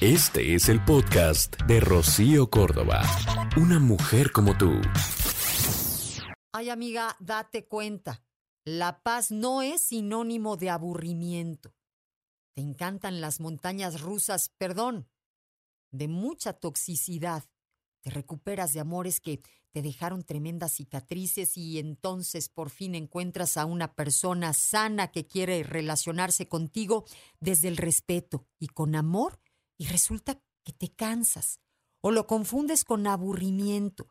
Este es el podcast de Rocío Córdoba. Una mujer como tú. Ay, amiga, date cuenta. La paz no es sinónimo de aburrimiento. Te encantan las montañas rusas, perdón, de mucha toxicidad. Te recuperas de amores que te dejaron tremendas cicatrices y entonces por fin encuentras a una persona sana que quiere relacionarse contigo desde el respeto y con amor y resulta que te cansas o lo confundes con aburrimiento.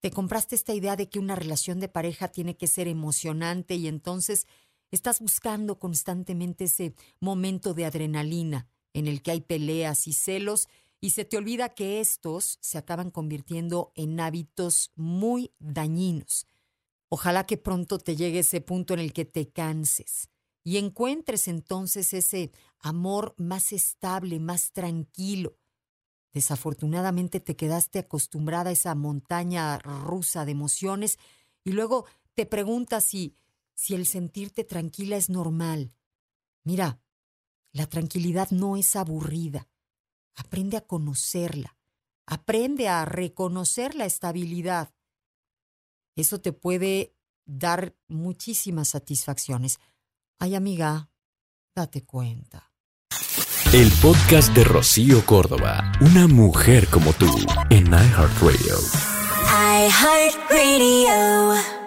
Te compraste esta idea de que una relación de pareja tiene que ser emocionante y entonces estás buscando constantemente ese momento de adrenalina en el que hay peleas y celos y se te olvida que estos se acaban convirtiendo en hábitos muy dañinos. Ojalá que pronto te llegue ese punto en el que te canses y encuentres entonces ese amor más estable, más tranquilo. Desafortunadamente te quedaste acostumbrada a esa montaña rusa de emociones y luego te preguntas si, si el sentirte tranquila es normal. Mira, la tranquilidad no es aburrida. Aprende a conocerla. Aprende a reconocer la estabilidad. Eso te puede dar muchísimas satisfacciones. Ay, amiga, date cuenta. El podcast de Rocío Córdoba. Una mujer como tú en iHeartRadio. iHeartRadio.